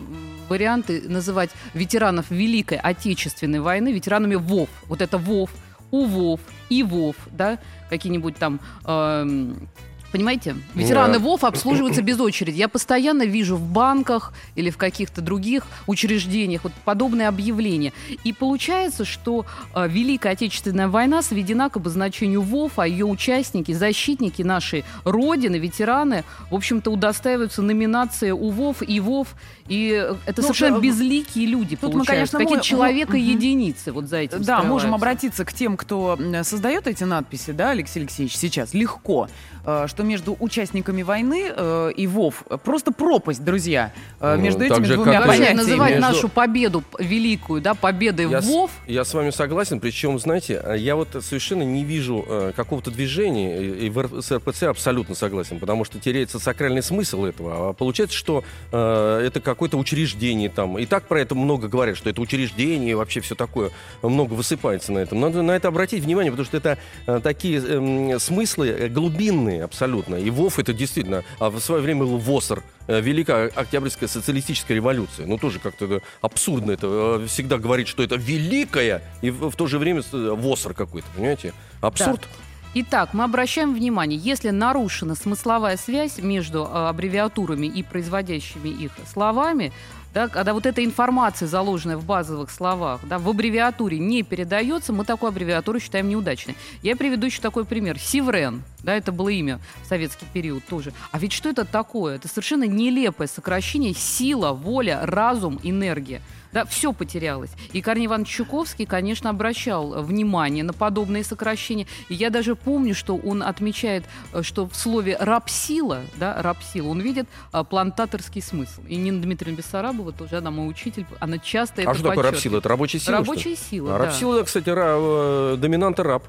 [SPEAKER 5] варианты называть ветеранов Великой Отечественной войны ветеранами ВОВ. Вот это ВОВ, УВОВ, ИВОВ, да, какие-нибудь там... эм, Понимаете? Ветераны
[SPEAKER 3] Да.
[SPEAKER 5] ВОВ обслуживаются без очереди. Я постоянно вижу в банках или в каких-то других учреждениях вот подобные объявления. И получается, что э, Великая Отечественная война сведена к обозначению ВОВ, а ее участники, защитники нашей Родины, ветераны, в общем-то, удостаиваются номинации УВОВ и ВОВ. И это
[SPEAKER 4] Ну,
[SPEAKER 5] совершенно
[SPEAKER 4] э,
[SPEAKER 5] безликие люди
[SPEAKER 4] тут мы,
[SPEAKER 5] получаются.
[SPEAKER 4] конечно,
[SPEAKER 5] Какие-то
[SPEAKER 4] мо-
[SPEAKER 5] человека
[SPEAKER 4] мгм.
[SPEAKER 5] единицы вот за этим
[SPEAKER 4] Да, можем обратиться к тем, кто создает эти надписи, да, Алексей Алексеевич, сейчас легко, э, что между участниками войны э, и ВОВ просто пропасть, друзья, э,
[SPEAKER 3] Ну,
[SPEAKER 4] между этими
[SPEAKER 3] же,
[SPEAKER 4] двумя понятиями.
[SPEAKER 5] называть
[SPEAKER 3] Между-
[SPEAKER 5] нашу победу великую, да, победой
[SPEAKER 3] Я с-
[SPEAKER 5] ВОВ,
[SPEAKER 3] Я с вами согласен, причем, знаете, я вот совершенно не вижу э, какого-то движения, и, и в с РПЦ абсолютно согласен, потому что теряется сакральный смысл этого. А получается, что э, это какое-то учреждение там. И так про это много говорят, что это учреждение, и вообще все такое, много высыпается на этом. Надо на это обратить внимание, потому что это э, такие эм, смыслы э, глубинные абсолютно. И ВОВ это действительно, а в свое время был ВОСР, э, Великая Октябрьская социалистическая революция. Ну, тоже как-то абсурдно это. э, Всегда говорить, что это великая, и в, в то же время э, ВОСР какой-то, понимаете? Абсурд.
[SPEAKER 5] Итак, мы обращаем внимание, если нарушена смысловая связь между аббревиатурами и производящими их словами, да, когда вот эта информация, заложенная в базовых словах, да, в аббревиатуре не передается, мы такую аббревиатуру считаем неудачной. Я приведу еще такой пример. Севрен, да, это было имя в советский период тоже. А ведь что это такое? Это совершенно нелепое сокращение сила, воля, разум, энергия. Да, все потерялось. И Корней Иванович Чуковский, конечно, обращал э, внимание на подобные сокращения. И я даже помню, что он отмечает, э, что в слове «рабсила», да, «рабсила», он видит а, плантаторский смысл. И Нина Дмитриевна Бессарабова, тоже она мой учитель, она часто это
[SPEAKER 3] А что такое рабсила? Это рабочая сила? что?
[SPEAKER 5] Рабочая сила,
[SPEAKER 3] А
[SPEAKER 5] да.
[SPEAKER 3] Рабсила, кстати, ра- э, доминанта раб.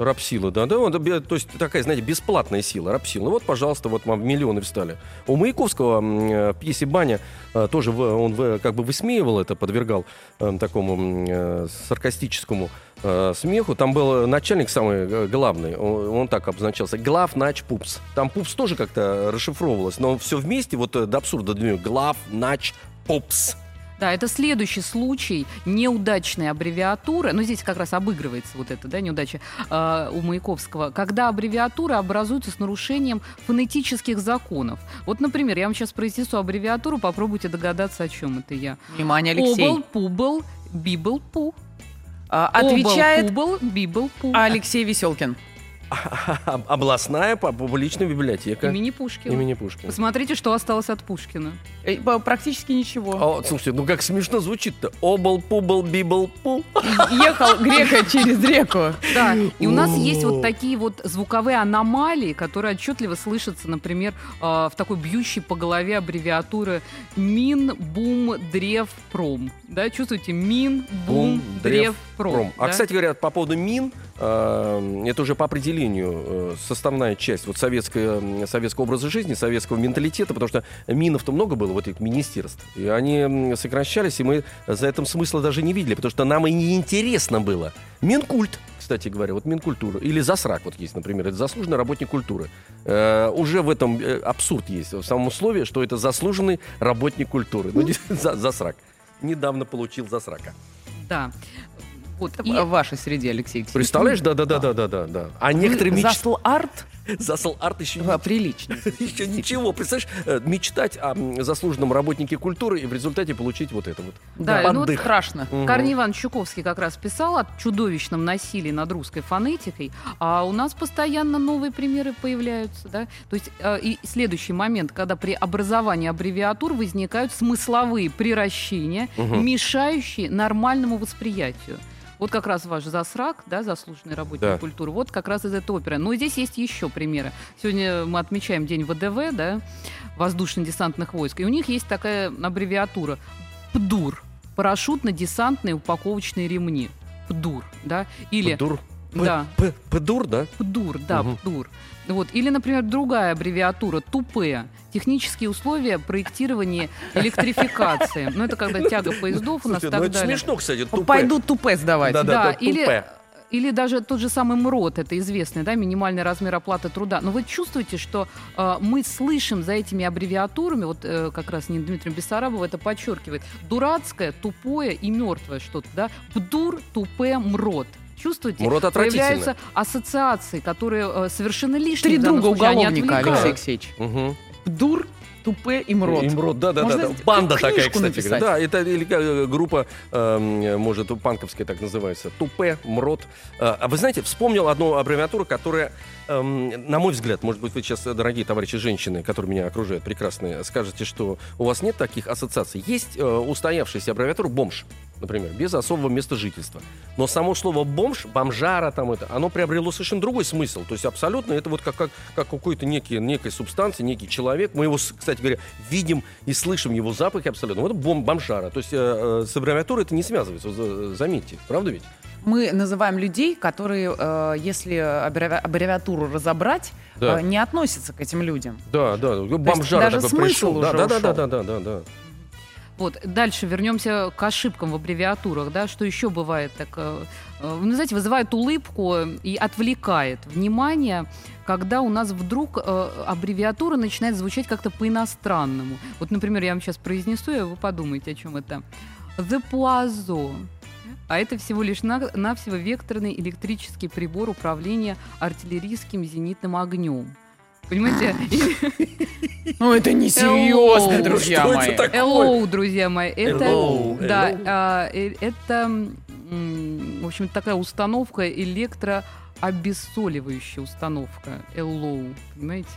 [SPEAKER 3] Рапсила, да, да, он, то есть такая, знаете, бесплатная сила, рапсила. Ну Вот, пожалуйста, вот вам миллионы встали. У Маяковского э, в пьесе «Баня» э, тоже он как бы высмеивал это, подвергал э, такому саркастическому смеху. Там был начальник самый главный, он, так обозначался, глав нач пупс. Там пупс тоже как-то расшифровывалось, но все вместе, вот до абсурда, него, глав нач пупс.
[SPEAKER 5] Да, это следующий случай неудачной аббревиатуры. Ну, здесь как раз обыгрывается вот это, да, неудача э, у Маяковского. Когда аббревиатура образуется с нарушением фонетических законов. Вот, например, я вам сейчас произнесу аббревиатуру, попробуйте догадаться, о чем это я.
[SPEAKER 4] Внимание, Алексей.
[SPEAKER 5] Обл, публ, библ, пу.
[SPEAKER 4] А, Отвечает
[SPEAKER 5] Обл, публ, библ, пу.
[SPEAKER 4] Алексей Веселкин.
[SPEAKER 3] Областная пу- публичная библиотека
[SPEAKER 5] Имени Пушкина.
[SPEAKER 3] имени Пушкина.
[SPEAKER 5] Посмотрите, что осталось от Пушкина.
[SPEAKER 4] Э, Практически ничего.
[SPEAKER 3] О, слушайте, ну как смешно звучит-то. Обл, публ, библ, пу.
[SPEAKER 4] Ехал грека через реку.
[SPEAKER 5] Да, и у нас есть вот такие вот звуковые аномалии, которые отчетливо слышатся, например, э, в такой бьющей по голове аббревиатуры Мин, Бум, Древ, Пром. Да, чувствуете? Мин, Бум, Древ, Пром.
[SPEAKER 3] А, кстати говоря, по поводу мин, это уже по определению э, составная часть вот советского, советского образа жизни, советского менталитета, потому что минов-то много было, вот этих министерств. И они сокращались, и мы за этим смысла даже не видели, потому что нам и не интересно было. Минкульт, кстати говоря, вот Минкультура. Или Засрак, вот есть, например, это заслуженный работник культуры. Э, уже в этом э, абсурд есть, в самом условии, что это заслуженный работник культуры. Ну, Засрак. Недавно получил Засрака.
[SPEAKER 5] Да. Вот. И-
[SPEAKER 4] в вашей среде, Алексей.
[SPEAKER 3] Представляешь? Да, да, да, да, да, да, да. А некоторые мечтают.
[SPEAKER 4] Засл арт
[SPEAKER 3] Засл арт еще,
[SPEAKER 4] а, прилично.
[SPEAKER 3] еще ничего. Представляешь, э, мечтать о заслуженном работнике культуры и в результате получить вот это вот.
[SPEAKER 5] Да,
[SPEAKER 4] Да,
[SPEAKER 5] ну вот
[SPEAKER 4] страшно.
[SPEAKER 3] Мгм.
[SPEAKER 5] Корней Иванович Чуковский как раз писал о чудовищном насилии над русской фонетикой, а у нас постоянно новые примеры появляются. Да? То есть э, и следующий момент, когда при образовании аббревиатур возникают смысловые приращения,
[SPEAKER 3] Мгм.
[SPEAKER 5] мешающие нормальному восприятию. Вот как раз ваш засрак, да, заслуженный работник
[SPEAKER 3] Да.
[SPEAKER 5] культуры, вот как раз из этой оперы. Но здесь есть еще примеры. Сегодня мы отмечаем День ВДВ, да, воздушно-десантных войск, и у них есть такая аббревиатура ПДУР, парашютно-десантные упаковочные ремни. ПДУР, да, или...
[SPEAKER 3] Пдур.
[SPEAKER 5] Да.
[SPEAKER 3] П- Пдур, да?
[SPEAKER 5] ПДУР, да,
[SPEAKER 3] Мгм.
[SPEAKER 5] ПДУР. Вот. Или, например, другая аббревиатура ТУПЭ. Технические условия проектирования электрификации. Ну, это когда тяга поездов у нас
[SPEAKER 3] Слушайте, ну
[SPEAKER 5] так
[SPEAKER 3] это
[SPEAKER 5] далее.
[SPEAKER 3] смешно, кстати, тупе.
[SPEAKER 4] Пойдут тупе сдавать.
[SPEAKER 3] Да,
[SPEAKER 5] Да,
[SPEAKER 3] да,
[SPEAKER 5] или,
[SPEAKER 3] тупе.
[SPEAKER 5] или даже тот же самый МРОД, это известный, да, минимальный размер оплаты труда. Но вы чувствуете, что э, мы слышим за этими аббревиатурами, вот э, как раз Нина Дмитриевна Бессарабова это подчеркивает, дурацкое, тупое и мертвое что-то, да, ПДУР, тупе, МРОД. Чувствуете?
[SPEAKER 3] Отвратительно.
[SPEAKER 5] Появляются ассоциации, которые э, совершенно лишние.
[SPEAKER 4] Три друга уголовника. Алексей Алексеевич.
[SPEAKER 3] Мгм.
[SPEAKER 4] Дур, тупе и мрот.
[SPEAKER 3] Имрод, да, да, да, да. Банда такая, кстати
[SPEAKER 4] написать.
[SPEAKER 3] говоря. Да, это или э, группа, э, может, панковская так называется. Тупе, Мрот. Э, А вы знаете, вспомнил одну аббревиатуру, которая, эм, на мой взгляд, может быть, вы сейчас, э, дорогие товарищи женщины, которые меня окружают, прекрасные, скажете, что у вас нет таких ассоциаций. Есть э, устоявшаяся аббревиатура «бомж», например, без особого места жительства. Но само слово «бомж», «бомжара», там это, оно приобрело совершенно другой смысл. То есть абсолютно это вот как, как, как какой-то некий, некой субстанции, некий человек. Мы его, с- кстати говоря, видим и слышим его запахи абсолютно. Вот бом, бомжара. То есть э, э, с аббревиатурой это не связывается, за- заметьте. Правда ведь?
[SPEAKER 4] Мы называем людей, которые, э, если аббреви- аббревиатуру разобрать,
[SPEAKER 3] Да.
[SPEAKER 4] э, не относятся к этим людям.
[SPEAKER 3] Да, да. Бомжара
[SPEAKER 4] даже
[SPEAKER 3] такой пришел.
[SPEAKER 4] уже
[SPEAKER 3] да, да, да, да, да, да, да.
[SPEAKER 5] Вот, дальше вернемся к ошибкам в аббревиатурах, да, что еще бывает так, э, э, ну, знаете, вызывает улыбку и отвлекает внимание, когда у нас вдруг э, аббревиатура начинает звучать как-то по-иностранному. Вот, например, я вам сейчас произнесу, и вы подумаете, о чем это. The Poiso. А это всего лишь на- навсего векторный электрический прибор управления артиллерийским зенитным огнем. Понимаете?
[SPEAKER 4] Ну, это не серьезно, друзья мои.
[SPEAKER 5] Hello, друзья мои. Это, да, а, э, это, в общем, такая установка электрообессоливающая установка. Hello, понимаете?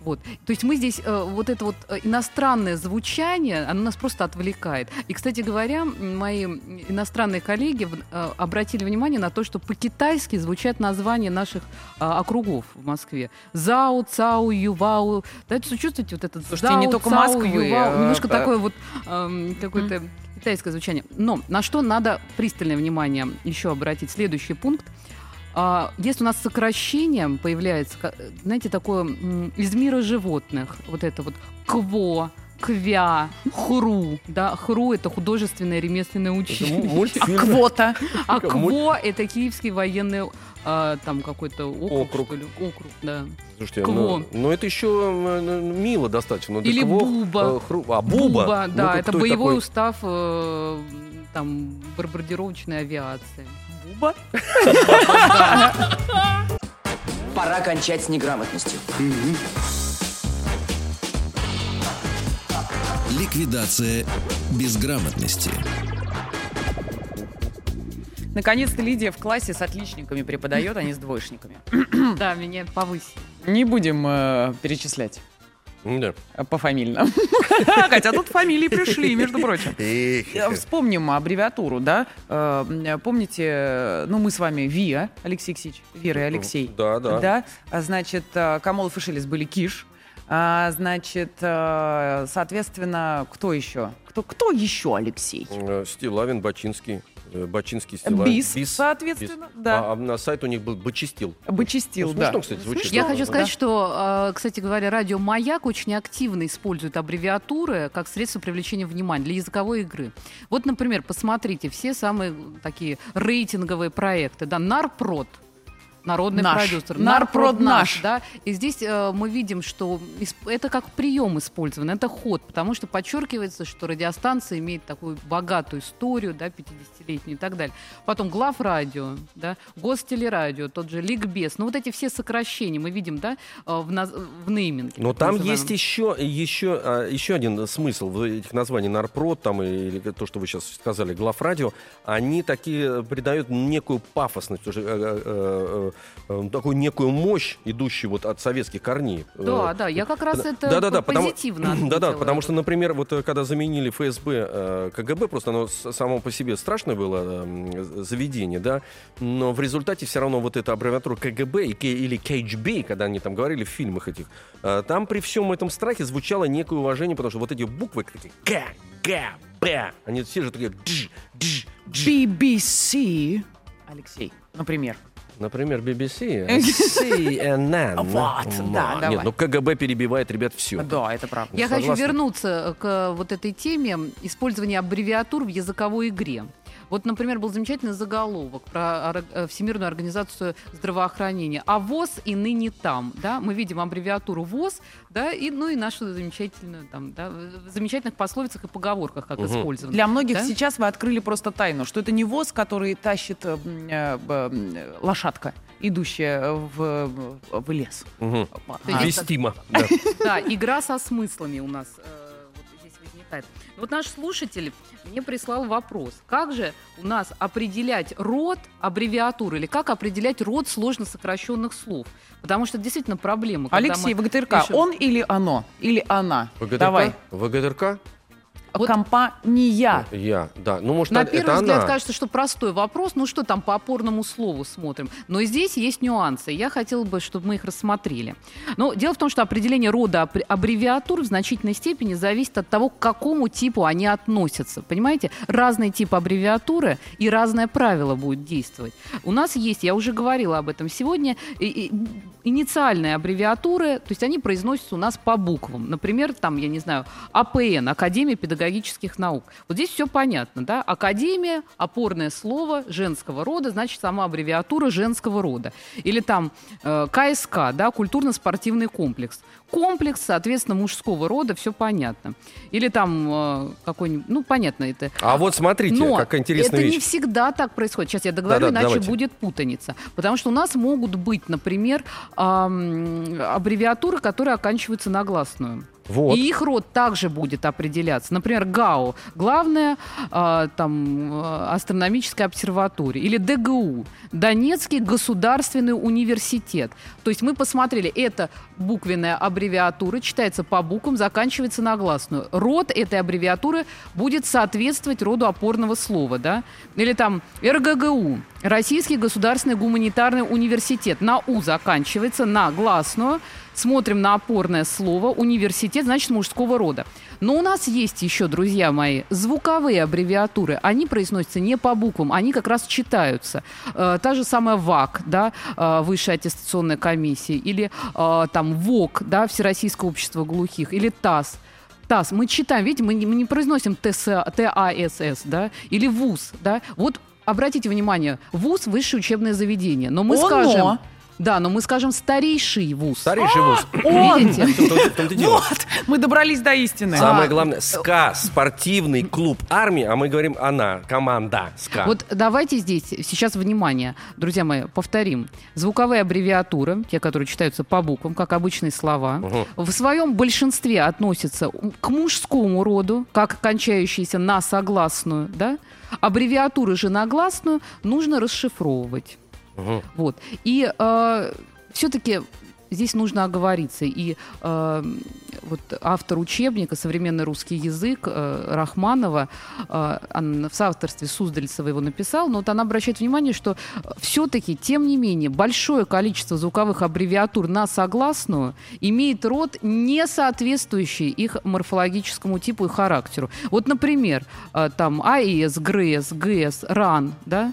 [SPEAKER 5] Вот. То есть мы здесь, э, вот это вот э, иностранное звучание, оно нас просто отвлекает. И, кстати говоря, мои иностранные коллеги в- э, обратили внимание на то, что по-китайски звучат названия наших а, округов в Москве. Зао, Цао, Ювау. Да, это чувствуете вот этот
[SPEAKER 4] Слушайте, не
[SPEAKER 5] Зао,
[SPEAKER 4] только
[SPEAKER 5] Цао,
[SPEAKER 4] Москвы,
[SPEAKER 5] Ювау.
[SPEAKER 4] э,
[SPEAKER 5] Немножко
[SPEAKER 4] э,
[SPEAKER 5] такое вот эм, какое-то китайское звучание. Но на что надо пристальное внимание еще обратить? Следующий пункт. А, Если у нас сокращение появляется, знаете, такое из мира животных, вот это вот кво, квя, хру, да, хру это художественное ремесленное училище.
[SPEAKER 4] А квота.
[SPEAKER 5] А КВО это Киевский военный а, там какой-то округ,
[SPEAKER 3] Округ.
[SPEAKER 5] что ли? Округ, да.
[SPEAKER 3] Слушайте,
[SPEAKER 5] Кво.
[SPEAKER 3] ну, ну это еще мило достаточно. Ну,
[SPEAKER 5] Или
[SPEAKER 3] так во-
[SPEAKER 5] буба.
[SPEAKER 3] э, хру- А, буба? Ну,
[SPEAKER 5] да,
[SPEAKER 3] как
[SPEAKER 5] это боевой
[SPEAKER 3] такой?
[SPEAKER 5] устав э, там бомбардировочной авиации.
[SPEAKER 4] Буба.
[SPEAKER 2] Пора кончать с неграмотностью.
[SPEAKER 1] Ликвидация безграмотности.
[SPEAKER 4] Наконец-то Лидия в классе с отличниками преподает, а не с двоечниками.
[SPEAKER 5] Да, меня повысили.
[SPEAKER 4] Не будем э, перечислять
[SPEAKER 3] Да.
[SPEAKER 4] э, пофамильно. Хотя тут фамилии пришли, между прочим. Э, Вспомним аббревиатуру, да? Э, Помните, э, ну мы с вами ВИА, Алексей Ксич, Вера и Алексей.
[SPEAKER 3] Да, да.
[SPEAKER 4] Да, а, значит, э, Камолов и Шелест были Киш. А, значит, э, соответственно, кто еще? Кто, кто еще, Алексей?
[SPEAKER 3] Э, Стилавин, Бачинский. Э, Бачинский, Стилавин.
[SPEAKER 4] Бис, соответственно,
[SPEAKER 3] Бис.
[SPEAKER 4] да.
[SPEAKER 3] А, а на сайт у них был Бачистил.
[SPEAKER 4] Бычистил,
[SPEAKER 3] Ну,
[SPEAKER 4] да.
[SPEAKER 3] смешно, кстати, звучит.
[SPEAKER 5] Я
[SPEAKER 3] Да.
[SPEAKER 5] хочу сказать,
[SPEAKER 4] Да.
[SPEAKER 5] что, э, кстати говоря, радио «Маяк» очень активно использует аббревиатуры как средство привлечения внимания для языковой игры. Вот, например, посмотрите, все самые такие рейтинговые проекты. Да, «Нарпрод», Народный
[SPEAKER 4] Наш.
[SPEAKER 5] продюсер.
[SPEAKER 4] Нарпрод наш.
[SPEAKER 5] Да? И здесь э, мы видим, что это как прием использован, это ход, потому что подчеркивается, что радиостанция имеет такую богатую историю, да, 50-летнюю и так далее. Потом главрадио, да, гостелерадио, тот же ликбез. Ну вот эти все сокращения мы видим, да, э, в, наз- в нейминге.
[SPEAKER 3] Но там
[SPEAKER 5] называемом.
[SPEAKER 3] есть еще, еще, а, еще один смысл в этих названий Нарпрод, там, или то, что вы сейчас сказали, главрадио, они такие придают некую пафосность, уже, э, такую некую мощь, идущую вот от советских корней.
[SPEAKER 5] Да,
[SPEAKER 3] Э,
[SPEAKER 5] да, я как раз это
[SPEAKER 3] Да-да-да, потому-
[SPEAKER 5] позитивно
[SPEAKER 3] Да-да,
[SPEAKER 5] отметила.
[SPEAKER 3] потому что, например, вот э, когда заменили ФСБ э, КГБ, просто оно само по себе страшное было э, заведение, да, но в результате все равно вот эта аббревиатура КГБ и, или КГБ, когда они там говорили в фильмах этих, э, там при всем этом страхе звучало некое уважение, потому что вот эти буквы такие К, Г, Б, они все же такие дж, дж, дж.
[SPEAKER 4] BBC, Алексей, например.
[SPEAKER 3] Например, BBC, CNN.
[SPEAKER 4] Вот, да,
[SPEAKER 3] Нет,
[SPEAKER 4] давай.
[SPEAKER 3] ну КГБ перебивает, ребят, все.
[SPEAKER 4] Да, это правда.
[SPEAKER 5] Я хочу вернуться к вот этой теме использования аббревиатур в языковой игре. Вот, например, был замечательный заголовок про э, Всемирную организацию здравоохранения. А ВОЗ и ныне там. Да? Мы видим аббревиатуру ВОЗ, да, и, ну и нашу замечательную там, да, в замечательных пословицах и поговорках, как
[SPEAKER 3] Мгм.
[SPEAKER 5] использовано.
[SPEAKER 4] Для многих
[SPEAKER 5] Да?
[SPEAKER 4] сейчас вы открыли просто тайну, что это не ВОЗ, который тащит э, э, э, лошадка, идущая в, в лес.
[SPEAKER 3] Мгм.
[SPEAKER 4] А,
[SPEAKER 3] Вестимо. да.
[SPEAKER 5] Да, игра со смыслами у нас э, вот наш слушатель мне прислал вопрос. Как же у нас определять род аббревиатуры или как определять род сложно сокращенных слов? Потому что действительно проблема.
[SPEAKER 4] Алексей,
[SPEAKER 5] мы
[SPEAKER 4] ВГТРК,
[SPEAKER 5] пишем-
[SPEAKER 4] он или оно? Или она?
[SPEAKER 3] ВГТРК?
[SPEAKER 4] Давай.
[SPEAKER 3] ВГТРК?
[SPEAKER 5] Вот-
[SPEAKER 4] Компания.
[SPEAKER 3] Я, да. Ну, может,
[SPEAKER 5] На
[SPEAKER 3] это
[SPEAKER 5] первый взгляд
[SPEAKER 3] она.
[SPEAKER 5] кажется, что простой вопрос, ну что там по опорному слову смотрим. Но здесь есть нюансы. Я хотела бы, чтобы мы их рассмотрели. Но дело в том, что определение рода аббре- аббревиатур в значительной степени зависит от того, к какому типу они относятся. Понимаете? Разный тип аббревиатуры и разное правило будет действовать. У нас есть, я уже говорила об этом сегодня, и- и инициальные аббревиатуры, то есть они произносятся у нас по буквам. Например, там, я не знаю, АПН, Академия педагогических наук. Вот здесь все понятно, да? Академия, опорное слово женского рода, значит, сама аббревиатура женского рода. Или там э, КСК, да, культурно-спортивный комплекс. Комплекс, соответственно, мужского рода, все понятно. Или там э, какой-нибудь, ну, понятно это.
[SPEAKER 3] А вот смотрите,
[SPEAKER 5] Но
[SPEAKER 3] какая интересная
[SPEAKER 5] это
[SPEAKER 3] вещь.
[SPEAKER 5] не всегда так происходит. Сейчас я договорю,
[SPEAKER 3] Да-да,
[SPEAKER 5] иначе
[SPEAKER 3] давайте.
[SPEAKER 5] будет путаница. Потому что у нас могут быть, например, ам, аббревиатуры, которые оканчиваются на гласную.
[SPEAKER 3] Вот.
[SPEAKER 5] И их род также будет определяться. Например, ГАУ, главная а, там, астрономическая обсерватория. Или ДГУ, Донецкий государственный университет. То есть мы посмотрели, это буквенная аббревиатура, читается по буквам, заканчивается на гласную. Род этой аббревиатуры будет соответствовать роду опорного слова. Да? Или там РГГУ, Российский государственный гуманитарный университет. На У заканчивается, на гласную смотрим на опорное слово университет, значит мужского рода. Но у нас есть еще, друзья мои, звуковые аббревиатуры. Они произносятся не по буквам, они как раз читаются. Э, та же самая ВАК, да, э, Высшая аттестационная комиссия, или э, там ВОК, да, Всероссийское общество глухих, или ТАСС. ТАСС, мы читаем, видите, мы не, мы не произносим ТАСС, да, или ВУЗ, да. Вот обратите внимание, ВУЗ – высшее учебное заведение, но мы
[SPEAKER 4] Оно.
[SPEAKER 5] скажем... Да, но мы скажем старейший вуз.
[SPEAKER 3] Старейший вуз.
[SPEAKER 4] Он!
[SPEAKER 5] Видите?
[SPEAKER 3] В том- в том-то и дело.
[SPEAKER 4] Вот, мы добрались до истины.
[SPEAKER 3] Самое главное, СКА, спортивный клуб армии, а мы говорим она, команда СКА.
[SPEAKER 5] Вот давайте здесь сейчас внимание, друзья мои, повторим. Звуковые аббревиатуры, те, которые читаются по буквам, как обычные слова, в своем большинстве относятся к мужскому роду, как кончающиеся на согласную, да? Аббревиатуры же на гласную нужно расшифровывать.
[SPEAKER 3] Мгм.
[SPEAKER 5] Вот. И все-таки здесь нужно оговориться. И э, вот автор учебника «Современный русский язык» э, Рахманова, э, она в соавторстве Суздальцева его написал, но вот она обращает внимание, что все-таки, тем не менее, большое количество звуковых аббревиатур на согласную имеет род, не соответствующий их морфологическому типу и характеру. Вот, например, э, там АЭС, ГРЭС, ГЭС, РАН, да?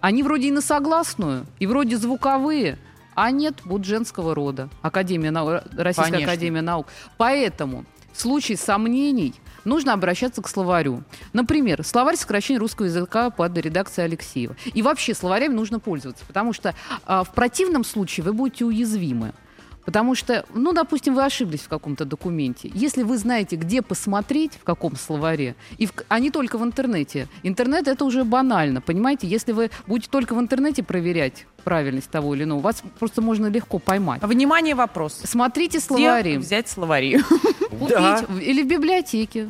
[SPEAKER 5] Они вроде и на согласную, и вроде звуковые, а нет, будут женского рода. Академия нау- Российская
[SPEAKER 4] Конечно.
[SPEAKER 5] Академия Наук. Поэтому в случае сомнений нужно обращаться к словарю. Например, словарь сокращений русского языка под редакцией Алексеева. И вообще словарями нужно пользоваться, потому что а, в противном случае вы будете уязвимы. Потому что, ну, допустим, вы ошиблись в каком-то документе. Если вы знаете, где посмотреть, в каком словаре, и в- а не только в интернете. Интернет это уже банально, понимаете? Если вы будете только в интернете проверять правильность того или иного, вас просто можно легко поймать.
[SPEAKER 4] Внимание, вопрос.
[SPEAKER 5] Смотрите
[SPEAKER 4] Где
[SPEAKER 5] словари.
[SPEAKER 4] взять словари?
[SPEAKER 5] Купить
[SPEAKER 3] Да.
[SPEAKER 5] или в библиотеке.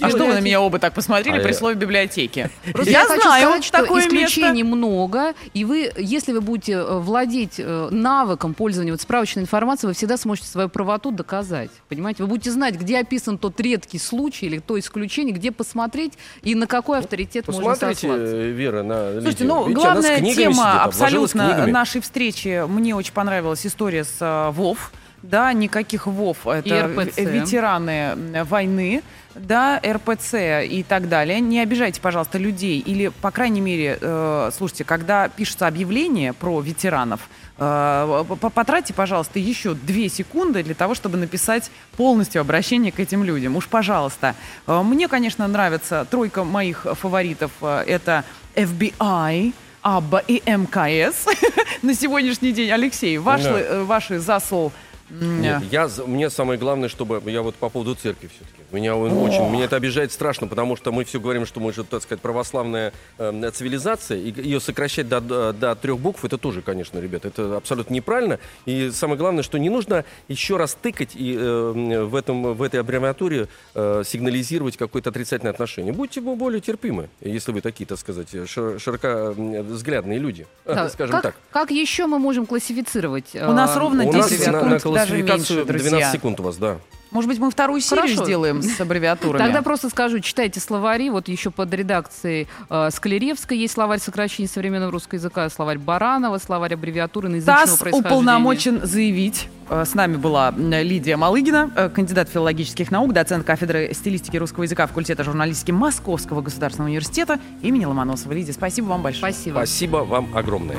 [SPEAKER 4] А что вы на меня оба так посмотрели
[SPEAKER 3] А
[SPEAKER 4] при
[SPEAKER 3] я-
[SPEAKER 4] слове библиотеки?
[SPEAKER 5] Просто
[SPEAKER 4] Я
[SPEAKER 5] хочу
[SPEAKER 4] знаю
[SPEAKER 5] сказать, что
[SPEAKER 4] такое
[SPEAKER 5] исключений
[SPEAKER 4] место.
[SPEAKER 5] много, и вы, если вы будете э, владеть э, навыком пользования вот справочной информацией, вы всегда сможете свою правоту доказать. Понимаете? Вы будете знать, где описан тот редкий случай или то исключение, где посмотреть и на какой авторитет можно
[SPEAKER 3] Посмотрите,
[SPEAKER 5] сослаться.
[SPEAKER 3] э, Вера, на
[SPEAKER 4] Слушайте,
[SPEAKER 3] Лидию.
[SPEAKER 4] ну,
[SPEAKER 3] Видите,
[SPEAKER 4] главная тема
[SPEAKER 3] сидит,
[SPEAKER 4] абсолютно нашей встречи, мне очень понравилась история с э, ВОВ. Да, никаких ВОВ, это
[SPEAKER 5] И РПЦ.
[SPEAKER 4] в- ветераны войны, да, РПЦ и так далее. Не обижайте, пожалуйста, людей. Или, по крайней мере, э, слушайте, когда пишется объявление про ветеранов, э, потратьте, пожалуйста, еще две секунды для того, чтобы написать полностью обращение к этим людям. Уж, пожалуйста. Э, Мне, конечно, нравится тройка моих фаворитов. э, Это FBI, АББА и МКС на сегодняшний день. Алексей, ваш,
[SPEAKER 3] Да.
[SPEAKER 4] э, ваши засол...
[SPEAKER 3] Нет, я, мне самое главное, чтобы я вот по поводу церкви все-таки. Меня он очень, меня это обижает страшно, потому что мы все говорим, что мы же, так сказать, православная э, цивилизация, и ее сокращать до, до, до трех букв, это тоже, конечно, ребят, это абсолютно неправильно. И самое главное, что не нужно еще раз тыкать и э, в, этом, в этой аббревиатуре э, сигнализировать какое-то отрицательное отношение. Будьте более терпимы, если вы такие, так сказать, шир- широковзглядные люди,
[SPEAKER 5] Да,
[SPEAKER 3] скажем
[SPEAKER 5] как,
[SPEAKER 3] так.
[SPEAKER 5] как еще мы можем классифицировать?
[SPEAKER 4] У нас
[SPEAKER 5] э,
[SPEAKER 4] ровно
[SPEAKER 3] У
[SPEAKER 4] 10
[SPEAKER 3] нас на,
[SPEAKER 4] секунд,
[SPEAKER 3] на
[SPEAKER 4] даже меньше, друзья.
[SPEAKER 3] 12 секунд у вас, да.
[SPEAKER 4] Может быть, мы вторую серию
[SPEAKER 5] Хорошо.
[SPEAKER 4] сделаем с аббревиатурами?
[SPEAKER 5] Тогда просто скажу, читайте словари. Вот еще под редакцией э, Склеревской есть словарь сокращений современного русского языка, словарь Баранова, словарь аббревиатуры язычного
[SPEAKER 4] ТАСС
[SPEAKER 5] происхождения.
[SPEAKER 4] уполномочен заявить. Э, С нами была м, Лидия Малыгина, э, кандидат филологических наук, доцент кафедры стилистики русского языка факультета журналистики Московского государственного университета имени Ломоносова. Лидия, спасибо вам большое.
[SPEAKER 5] Спасибо.
[SPEAKER 3] Спасибо вам огромное.